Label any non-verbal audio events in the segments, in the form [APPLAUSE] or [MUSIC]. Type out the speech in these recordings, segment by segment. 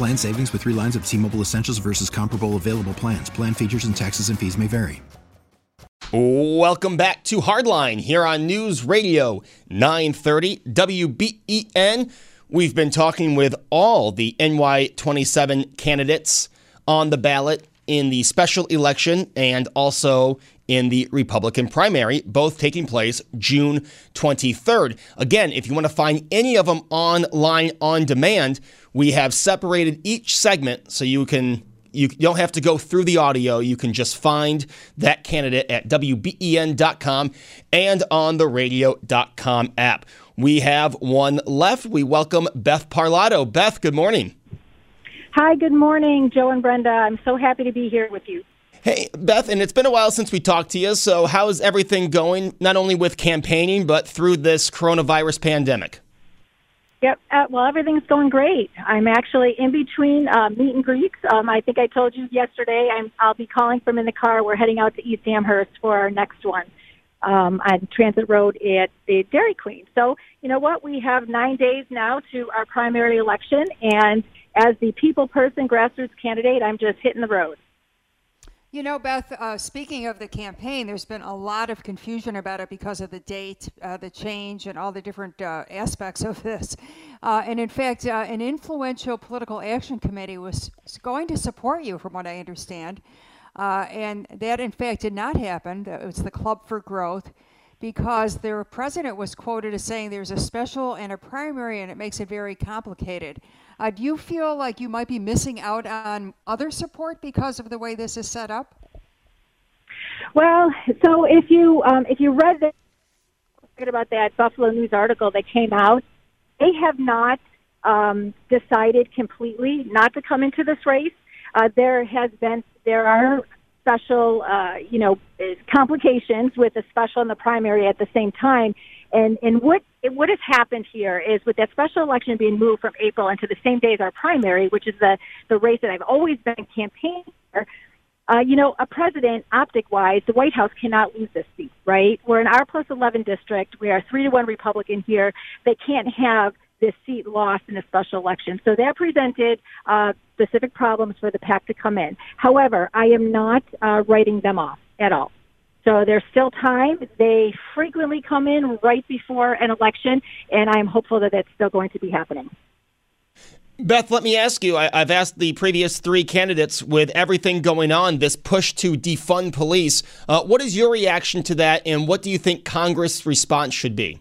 Plan savings with three lines of T Mobile Essentials versus comparable available plans. Plan features and taxes and fees may vary. Welcome back to Hardline here on News Radio 930 WBEN. We've been talking with all the NY27 candidates on the ballot in the special election and also in the Republican primary, both taking place June 23rd. Again, if you want to find any of them online on demand, we have separated each segment so you can you don't have to go through the audio. You can just find that candidate at WBEN.com and on the radio.com app. We have one left. We welcome Beth Parlato. Beth, good morning. Hi, good morning, Joe and Brenda. I'm so happy to be here with you. Hey, Beth, and it's been a while since we talked to you. So, how's everything going, not only with campaigning, but through this coronavirus pandemic? Yep. Uh, well, everything's going great. I'm actually in between uh, meet and greets. Um, I think I told you yesterday. I'm, I'll be calling from in the car. We're heading out to East Amherst for our next one um, on Transit Road at the Dairy Queen. So, you know what? We have nine days now to our primary election, and as the people person, grassroots candidate, I'm just hitting the road. You know, Beth, uh, speaking of the campaign, there's been a lot of confusion about it because of the date, uh, the change, and all the different uh, aspects [LAUGHS] of this. Uh, and in fact, uh, an influential political action committee was going to support you, from what I understand. Uh, and that, in fact, did not happen. It was the Club for Growth because their president was quoted as saying there's a special and a primary, and it makes it very complicated. Uh, do you feel like you might be missing out on other support because of the way this is set up? Well, so if you um, if you read the, about that Buffalo News article that came out, they have not um, decided completely not to come into this race. Uh, there has been there are special uh, you know complications with the special and the primary at the same time, and and what what has happened here is with that special election being moved from April into the same day as our primary, which is the the race that I've always been campaigning for. Uh, you know, a president, optic wise, the White House cannot lose this seat, right? We're in R plus 11 district. We are three to one Republican here. They can't have this seat lost in a special election. So that presented uh, specific problems for the PAC to come in. However, I am not uh, writing them off at all. So there's still time. They frequently come in right before an election, and I'm hopeful that that's still going to be happening. Beth, let me ask you. I, have asked the previous three candidates with everything going on, this push to defund police. Uh, what is your reaction to that, and what do you think Congress' response should be?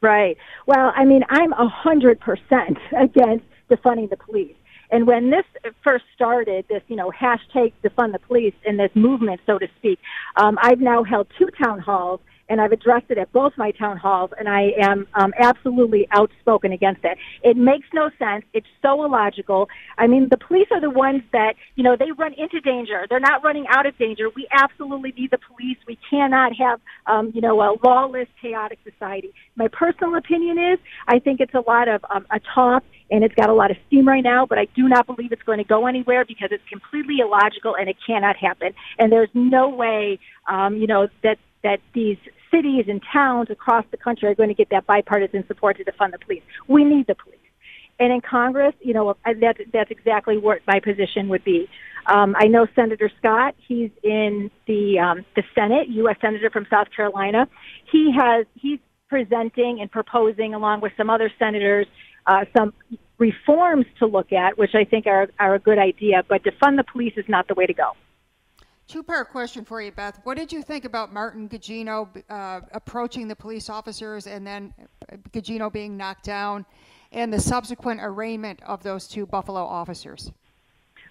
Right. Well, I mean, I'm a 100% [LAUGHS] against defunding the police. And when this first started, this, you know, hashtag defund the police and this movement, so to speak, um, I've now held two town halls and I've addressed it at both my town halls, and I am um, absolutely outspoken against it. It makes no sense. It's so illogical. I mean, the police are the ones that, you know, they run into danger. They're not running out of danger. We absolutely need the police. We cannot have, um, you know, a lawless, chaotic society. My personal opinion is I think it's a lot of um, a talk and it's got a lot of steam right now, but I do not believe it's going to go anywhere because it's completely illogical and it cannot happen. And there's no way, um, you know, that that these cities and towns across the country are going to get that bipartisan support to defund the police. We need the police. And in Congress, you know, that's, that's exactly what my position would be. Um, I know Senator Scott. He's in the um, the Senate, U.S. Senator from South Carolina. He has he's presenting and proposing, along with some other senators, uh, some reforms to look at, which I think are, are a good idea, but defund the police is not the way to go. Two part question for you, Beth. What did you think about Martin Gugino uh, approaching the police officers and then Gugino being knocked down and the subsequent arraignment of those two Buffalo officers?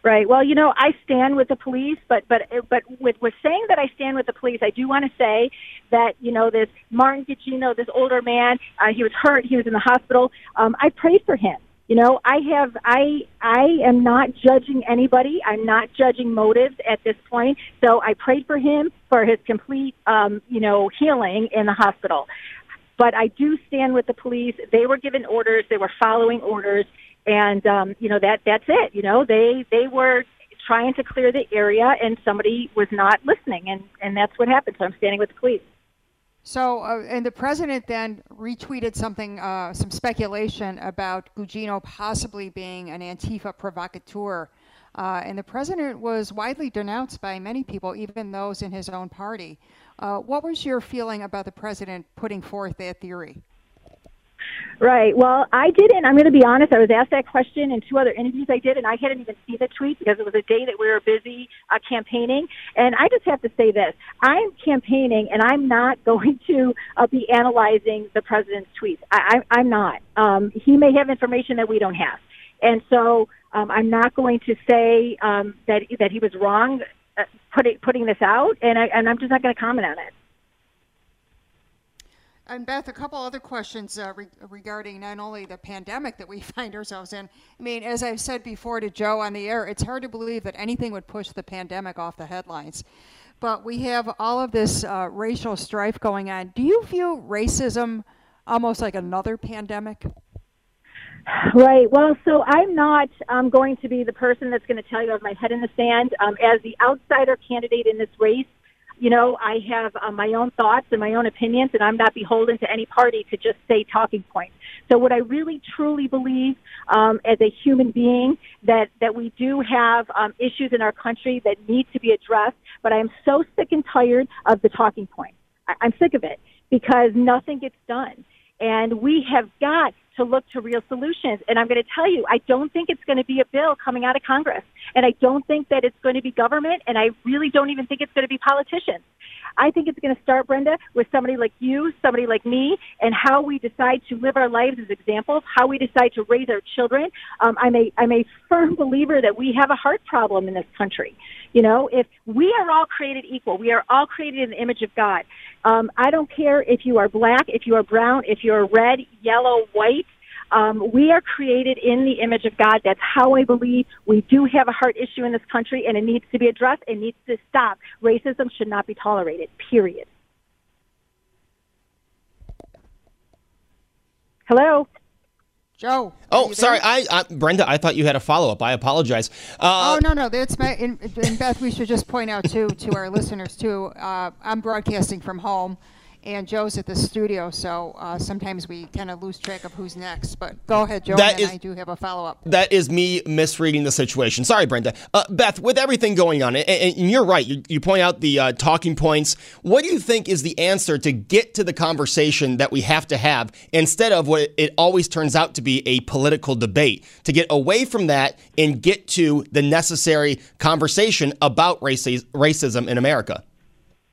Right. Well, you know, I stand with the police, but but but with with saying that I stand with the police, I do want to say that you know this Martin Gugino, this older man, uh, he was hurt, he was in the hospital. Um, I prayed for him. You know, I have I I am not judging anybody. I'm not judging motives at this point. So I prayed for him for his complete um, you know healing in the hospital. But I do stand with the police. They were given orders. They were following orders and um, you know that that's it. You know, they they were trying to clear the area, and somebody was not listening, and and that's what happened. So I'm standing with the police. So, uh, and the president then retweeted something, uh, some speculation about Gugino possibly being an Antifa provocateur. Uh, and the president was widely denounced by many people, even those in his own party. Uh, what was your feeling about the president putting forth that theory? Right. Well, I didn't. I'm going to be honest. I was asked that question in two other interviews I did, and I hadn't even seen the tweet because it was a day that we were busy uh, campaigning. And I just have to say this: I'm campaigning, and I'm not [LAUGHS] going to uh, be analyzing the president's tweets. I, I, I'm not. Um, he may have information that we don't have, and so um, I'm not going to say um, that that he was wrong uh, putting putting this out, and I and I'm just not going to comment on it. And Beth, a couple other questions uh, re- regarding not only the pandemic that we [LAUGHS] find ourselves in. I mean, as I've said before to Joe on the air, it's hard to believe that anything would push the pandemic off the headlines. But we have all of this uh, racial strife going on. Do you view racism almost like another pandemic? Right. Well, so I'm not um, going to be the person that's going to tell you I have my head in the sand. Um, as the outsider candidate in this race, you know, I have uh, my own thoughts and my own opinions, and I'm not beholden to any party to just say talking points. So, what I really truly believe um, as a human being that that we do have um, issues in our country that need to be addressed, but I am so sick and tired of the talking points. I- I'm sick of it because nothing gets done, and we have got to look to real solutions. And I'm going to tell you, I don't think it's going to be a bill coming out of Congress. And I don't think that it's going to be government. And I really don't even think it's going to be politicians. I think it's going to start, Brenda, with somebody like you, somebody like me, and how we decide to live our lives as examples, how we decide to raise our children. Um, I'm a I'm a firm believer that we have a heart problem in this country. You know, if we are all created equal, we are all created in the image of God. Um, I don't care if you are black, if you are brown, if you're red, yellow, white. Um, we are created in the image of God. That's how I believe we do have a heart issue in this country, and it needs to be addressed. It needs to stop. Racism should not be tolerated. Period. Hello. Joe. Oh, sorry, I, I, Brenda. I thought you had a follow up. I apologize. Uh, oh no, no, that's my. And, Beth, we should just point out too to our [LAUGHS] listeners too. Uh, I'm broadcasting from home and Joe's at the studio, so uh, sometimes we kind of lose track of who's next. But go ahead, Joe, that and is, I do have a follow up. That is me misreading the situation. Sorry, Brenda. Uh, Beth, with everything going on, and, and you're right, you, you, point out the uh, talking points. What do you think is the answer to get to the conversation that we have to have instead of what it always turns out to be a political debate? To get away from that and get to the necessary conversation about racism in America.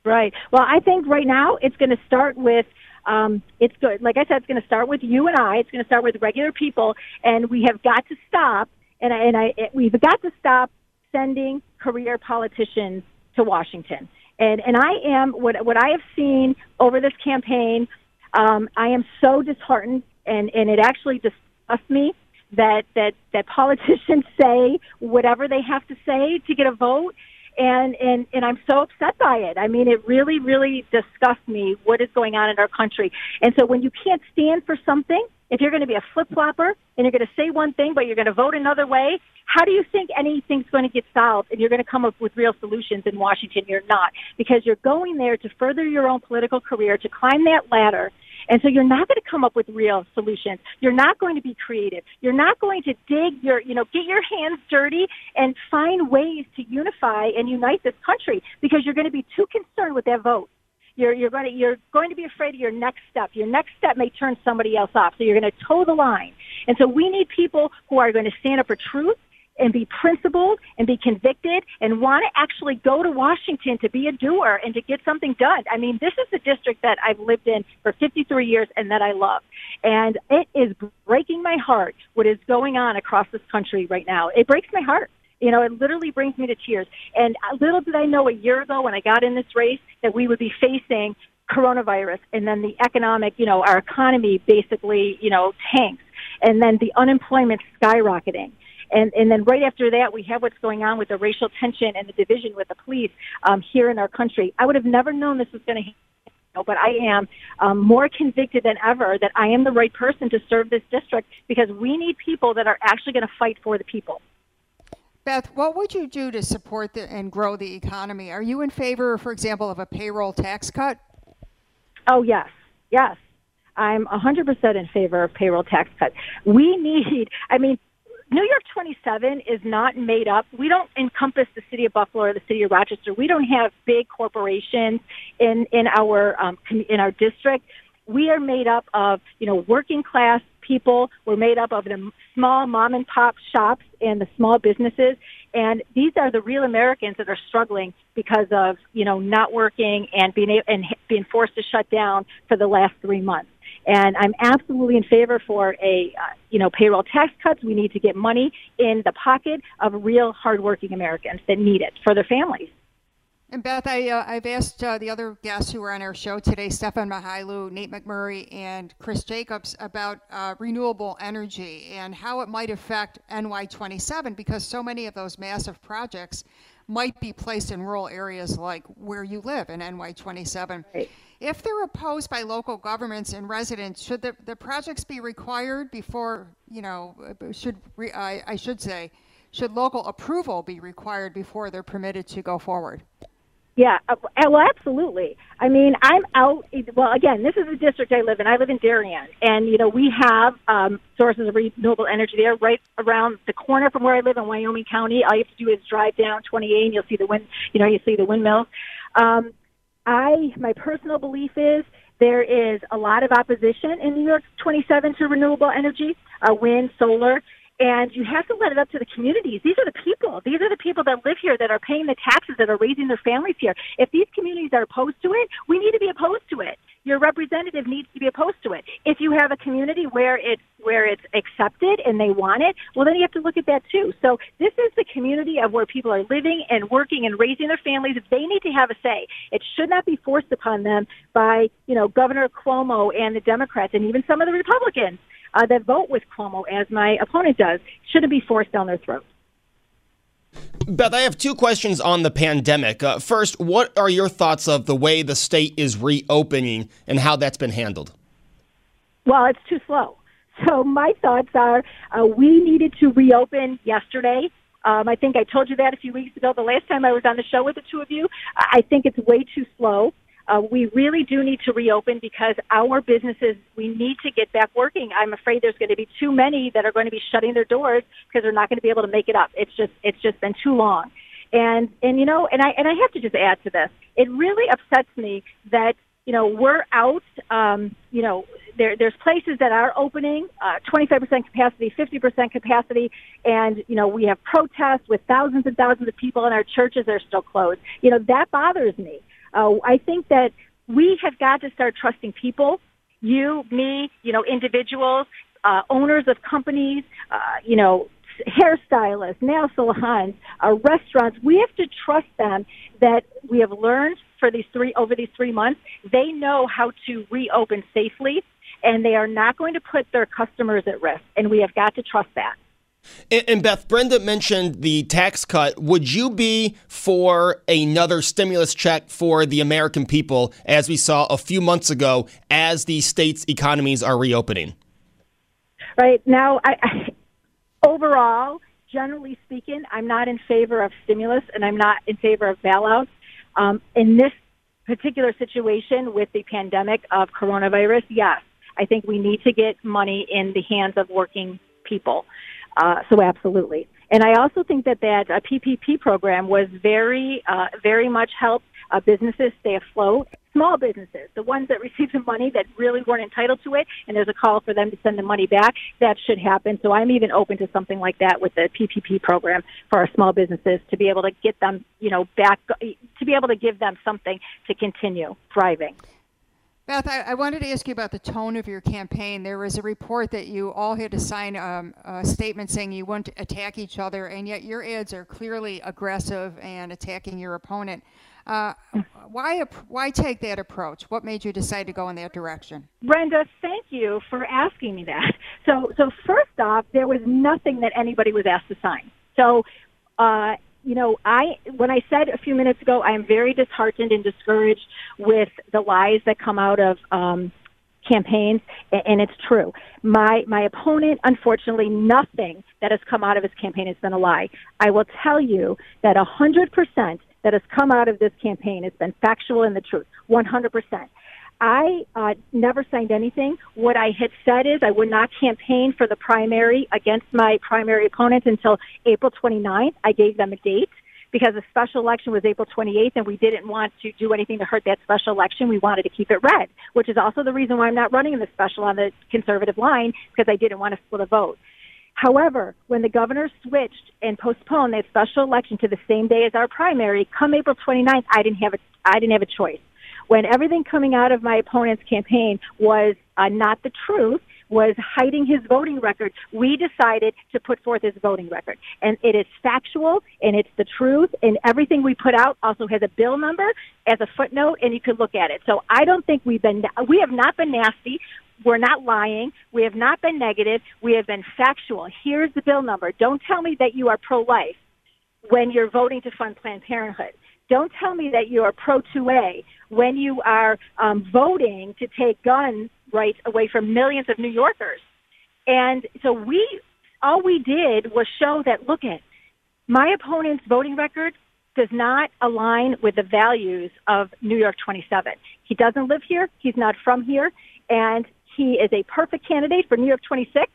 Right. Well, I think right now it's going to start with um, it's good. Like I said, it's going to start with you and I. It's going to start with regular people, and we have got to stop. And I, and I, we've got to stop sending career politicians to Washington. And and I am what what I have seen over this campaign. Um, I am so disheartened, and and it actually disgusts me that that that [LAUGHS] politicians say whatever they have to say to get a vote and and and I'm so upset by it. I mean, it really really disgusts me what is going on in our country. And so when you can't stand for something, if you're going to be a flip flopper and you're going to say one thing but you're going to vote another way, how do you think anything's going to get solved and you're going to come up with real solutions in Washington? You're not because you're going there to further your own political career, to climb that ladder and so you're not going to come up with real solutions. You're not going to be creative. You're not going to dig your, you know, get your hands dirty and find ways to unify and unite this country because you're going to be too concerned with that vote. You're you're going to you're going to be afraid of your next step. Your next step may turn somebody else off. So you're going to toe the line. And so we need people who are going to stand up for truth and be principled and be convicted and want to actually go to Washington to be a doer and to get something done. I mean, this is the district that I've lived in for 53 years and that I love. And it is breaking my heart what is going on across this country right now. It breaks my heart. You know, it literally brings me to tears. And little did I know a year ago when I got in this race that we would be facing coronavirus and then the economic, you know, our economy basically, you know, tanks and then the unemployment skyrocketing and, and then right after that, we have what's going on with the racial tension and the division with the police um, here in our country. I would have never known this was going to happen but I am um, more convicted than ever that I am the right person to serve this district because we need people that are actually going to fight for the people. Beth, what would you do to support the, and grow the economy? Are you in favor, for example, of a payroll tax cut? Oh, yes. Yes. I'm 100% in favor of payroll tax cuts. We need, I mean, New York 27 is not made up. We don't encompass the city of Buffalo or the city of Rochester. We don't have big corporations in in our um, in our district. We are made up of you know working class people. We're made up of the small mom and pop shops and the small businesses. And these are the real Americans that are struggling because of you know not working and being and being forced to shut down for the last three months. And I'm absolutely in favor for a, uh, you know, payroll tax cuts. We need to get money in the pocket of real hardworking Americans that need it for their families. And Beth, I, uh, I've asked uh, the other guests who were on our show today, Stefan Mychajliw, Nate McMurray, and Chris Jacobs, about uh, renewable energy and how it might affect NY27 because so many of those massive projects might be placed in rural areas like where you live in NY27. Right. If they're opposed by local governments and residents, should the, the projects be required before, you know, should re, I, I should say, should local approval be required before they're permitted to go forward? Yeah, uh, well, absolutely. I mean, I'm out. Well, again, this is the district I live in. I live in Darien, and you know we have um, sources of renewable energy there, right around the corner from where I live in Wyoming County. All you have to do is drive down 28, and you'll see the wind. You know, you see the windmills. Um, I, my personal belief is there is a lot of opposition in New York 27 to renewable energy, uh, wind, solar, and you have to let it up to the communities. These are the people. These are the people that live here that are paying the taxes that are raising their families here. If these communities are opposed to it, we need to be opposed to it. Your representative needs to be opposed to it. If you have a community where it's where it's accepted and they want it, well then you have to look at that too. So this is the community of where people are living and working and raising their families. They need to have a say. It should not be forced upon them by, you know, Governor Cuomo and the Democrats and even some of the Republicans uh, that vote with Cuomo, as my opponent does, shouldn't be forced down their throats. Beth, I have two questions on the pandemic. Uh, first, what are your thoughts of the way the state is reopening and how that's been handled? Well, it's too slow. [LAUGHS] So my thoughts are uh, we needed to reopen yesterday. Um, I think I told you that a few weeks ago. The last time I was on the show with the two of you, I think it's way too slow. Uh, we really do need to reopen because our businesses, we need to get back working. I'm afraid there's going to be too many that are going to be shutting their doors because they're not going to be able to make it up. It's just, it's just been too long. And, and you know, and I, and I have to just add to this. It really upsets me that, you know, we're out, um, you know, there, there's places that are opening, uh, 25% capacity, 50% capacity, and, you know, we have protests with thousands and thousands of people and our churches are still closed. You know, that bothers me. Uh, I think that we have got to start trusting people, you, me, you know, individuals, uh, owners of companies, uh, you know, hairstylists, nail salons, uh, restaurants. We have to trust them that we have learned for these three over these three months. They know how to reopen safely, and they are not going to put their customers at risk. And we have got to trust that. And, Beth, Brenda mentioned the tax cut. Would you be for another stimulus check for the American people, as we saw a few months ago, as the states' economies are reopening? Right now, I, I, overall, generally speaking, I'm not in favor of stimulus, and I'm not in favor of bailouts. Um, in this particular situation with the pandemic of coronavirus, yes, I think we need to get money in the hands of working people. Uh, so absolutely. And I also think that that uh, PPP program was very, uh, very much helped uh, businesses stay afloat. small businesses, the ones that [LAUGHS] received the money that really weren't entitled to it, and there's a call for them to send the money back, that should happen. So I'm even open to something like that with the PPP program for our small businesses to be able to get them, you know, back, to be able to give them something to continue thriving. Beth, I, I, wanted to ask you about the tone of your campaign. There was a report that you all had to sign um, a statement saying you wouldn't attack each other, and yet your ads are clearly aggressive and attacking your opponent. Uh, why why take that approach? What made you decide to go in that direction? Brenda, thank you for asking me that. So so first off, there was nothing that anybody was asked to sign. So uh, you know, I when I said a few minutes ago, I am very disheartened and discouraged with the lies that come out of um, campaigns, and it's true. My my opponent, unfortunately, nothing that has come out of his campaign has been a lie. I will tell you that a hundred percent that has come out of this campaign has been factual and the truth, one hundred percent. I uh, never signed anything. What I had said is I would not campaign for the primary against my primary opponent until April 29th. I gave them a date because the special election was April 28th and we didn't want to do anything to hurt that special election. We wanted to keep it red, which is also the reason why I'm not running in the special on the conservative line because I didn't want to split a vote. However, when the governor switched and postponed that special election to the same day as our primary, come April 29th, I didn't have a, I didn't have a choice when everything coming out of my opponent's campaign was uh, not the truth, was hiding his voting record, we decided to put forth his voting record. And it is factual and it's the truth and everything we put out also has a bill number as a footnote and you can look at it. So I don't think we've been, we have not been nasty. We're not lying. We have not been negative. We have been factual. Here's the bill number. Don't tell me that you are pro-life when you're voting to fund Planned Parenthood. Don't tell me that you are pro 2A when you are um, voting to take gun rights away from millions of New Yorkers. And so we, all we did was show that, look at, my opponent's voting record does not align with the values of New York 27. He doesn't live here. He's not from here. And he is a perfect candidate for New York 26,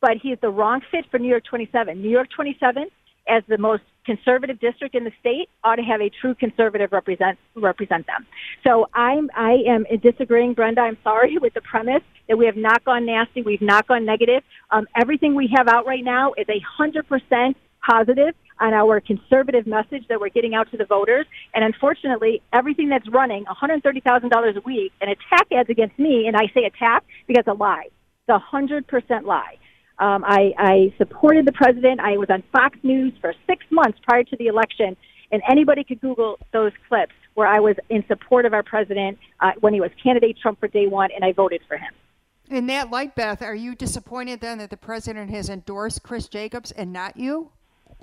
but he is the wrong fit for New York 27. New York 27 as the most conservative district in the state ought to have a true conservative represent represent them. So I'm I am disagreeing, Brenda. I'm sorry [LAUGHS] with the premise that we have not gone nasty, we've not gone negative. Um, everything we have out right now is a hundred percent positive on our conservative message that we're getting out to the voters. And unfortunately, everything that's running $130,000 a week and attack ads against me, and I say attack because a lie. It's a 100% lie. Um, I, I supported the president. I was on Fox News for six months prior to the election, and anybody could Google those clips where I was in support of our president uh, when he was candidate Trump for day one, and I voted for him. In that light, Beth, are you disappointed then that the president has endorsed Chris Jacobs and not you?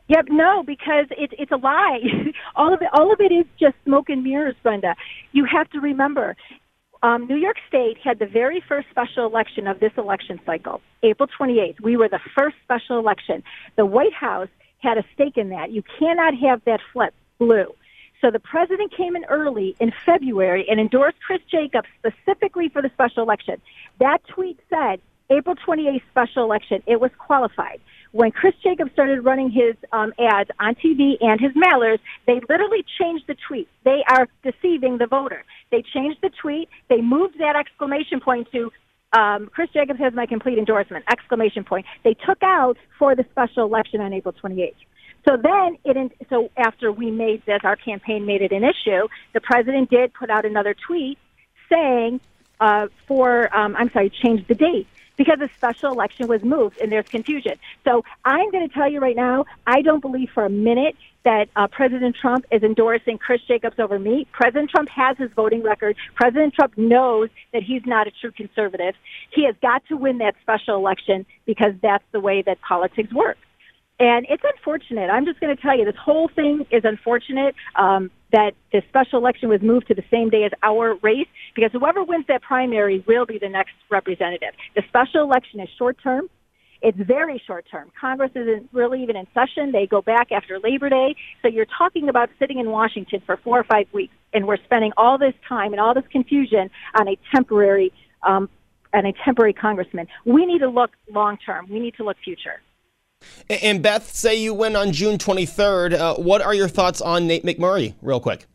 Yep, no, because it's it's a lie. [LAUGHS] all of it, all of it is just smoke and mirrors, Brenda. You have to remember, um, New York State had the very first special election of this election cycle, April 28th. We were the first special election. The White House had a stake in that. You cannot have that flip blue. So the president came in early in February and endorsed Chris Jacobs specifically for the special election. That tweet said April 28th special election. It was qualified when Chris Jacobs started running his um, ads on TV and his mailers, they literally changed the tweet. They are deceiving the voter. They changed the tweet. They moved that exclamation point to um, Chris Jacobs has my complete endorsement! Exclamation point. They took out for the special election on April 28th. So then it, so after we made this, our campaign made it an issue. The president did put out another tweet saying uh, for, um, I'm sorry, changed the date because the special election was moved and there's confusion. So I'm going to tell you right now, I don't believe for a minute that uh, President Trump is endorsing Chris Jacobs over me. President Trump has his voting record. President Trump knows that he's not a true conservative. He has got to win that special election because that's the way that politics works. And it's unfortunate. I'm just going to tell you, this whole thing is unfortunate um, that the special election was moved to the same day as our race because whoever wins that primary will be the next representative. The special election is short term. It's very short term. Congress isn't really even in session. They go back after Labor Day. So you're talking about sitting in Washington for four or five weeks, and we're spending all this time and all this confusion on a temporary, um, on a temporary congressman. We need to look long term. We need to look future. And Beth, say you win on June 23rd. Uh, what are your thoughts on Nate McMurray, real quick?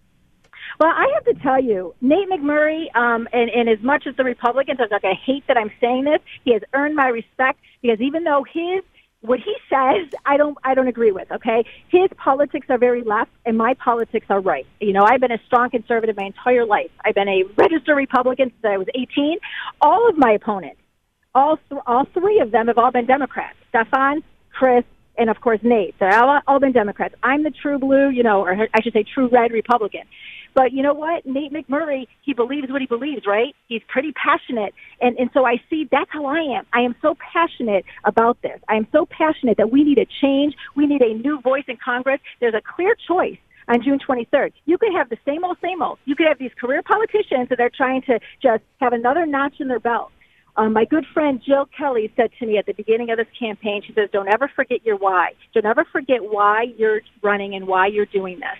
Well, I have to tell you, Nate McMurray, um, and, and as much as the Republicans, are like, I hate that I'm saying this, he has earned my respect because even though his what he says I don't I don't agree with, okay? His politics are very left and my politics are right. You know, I've been a strong conservative my entire life. I've been a registered Republican since I was 18. All of my opponents, all th- all three of them have all been Democrats. Stefan, Chris, and of course Nate. They're all, all been Democrats. I'm the true blue, you know, or I should say true red Republican. But you know what? Nate McMurray, he believes what he believes, right? He's pretty passionate. And, and so I see that's how I am. I am so passionate about this. I am so passionate that we need a change. We need a new voice in Congress. There's a clear choice on June 23rd. You could have the same old, same old. You could have these career politicians that are trying to just have another notch in their belt. Um, my good friend Jill Kelly said to me at the beginning of this campaign, she says, don't ever forget your why. Don't ever forget why you're running and why you're doing this.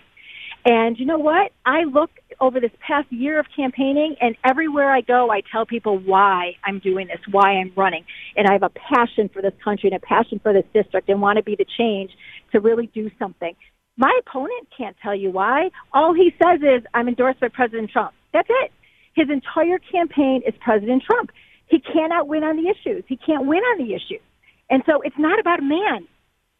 And you know what? I look over this past year of campaigning, and everywhere I go, I tell people why I'm doing this, why I'm running. And I have a passion for this country and a passion for this district and want to be the change to really do something. My opponent can't tell you why. All he says is, I'm endorsed by President Trump. That's it. His entire campaign is President Trump. He cannot win on the issues. He can't win on the issues. And so it's not about a man.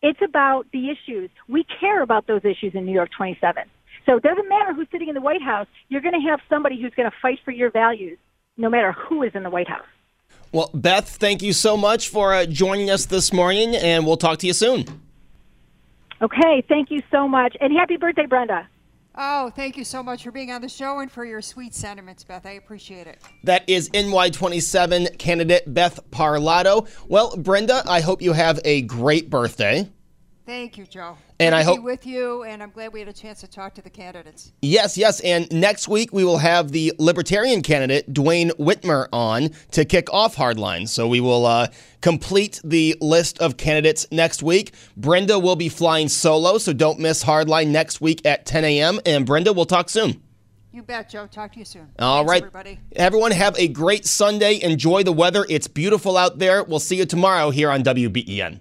It's about the issues. We care about those issues in New York 27. So it doesn't matter who's sitting in the White House. You're going to have somebody who's going to fight for your values, no matter who is in the White House. Well, Beth, thank you so much for uh, joining us this morning, and we'll talk to you soon. Okay, thank you so much. And happy birthday, Brenda. Oh, thank you so much for being on the show and for your sweet sentiments, Beth. I appreciate it. That is NY27 candidate Beth Parlato. Well, Brenda, I hope you have a great birthday. Thank you, Joe. And Good I to hope be with you, and I'm glad we had a chance to talk to the candidates. Yes, yes. And next week we will have the Libertarian candidate, Duane Whitmer, on to kick off Hardline. So we will uh, complete the list of candidates next week. Brenda will be flying solo, so don't miss Hardline next week at 10 a.m. And Brenda, we'll talk soon. You bet, Joe. Talk to you soon. All Thanks, right, everybody. Everyone, have a great Sunday. Enjoy the weather. It's beautiful out there. We'll see you tomorrow here on WBEN.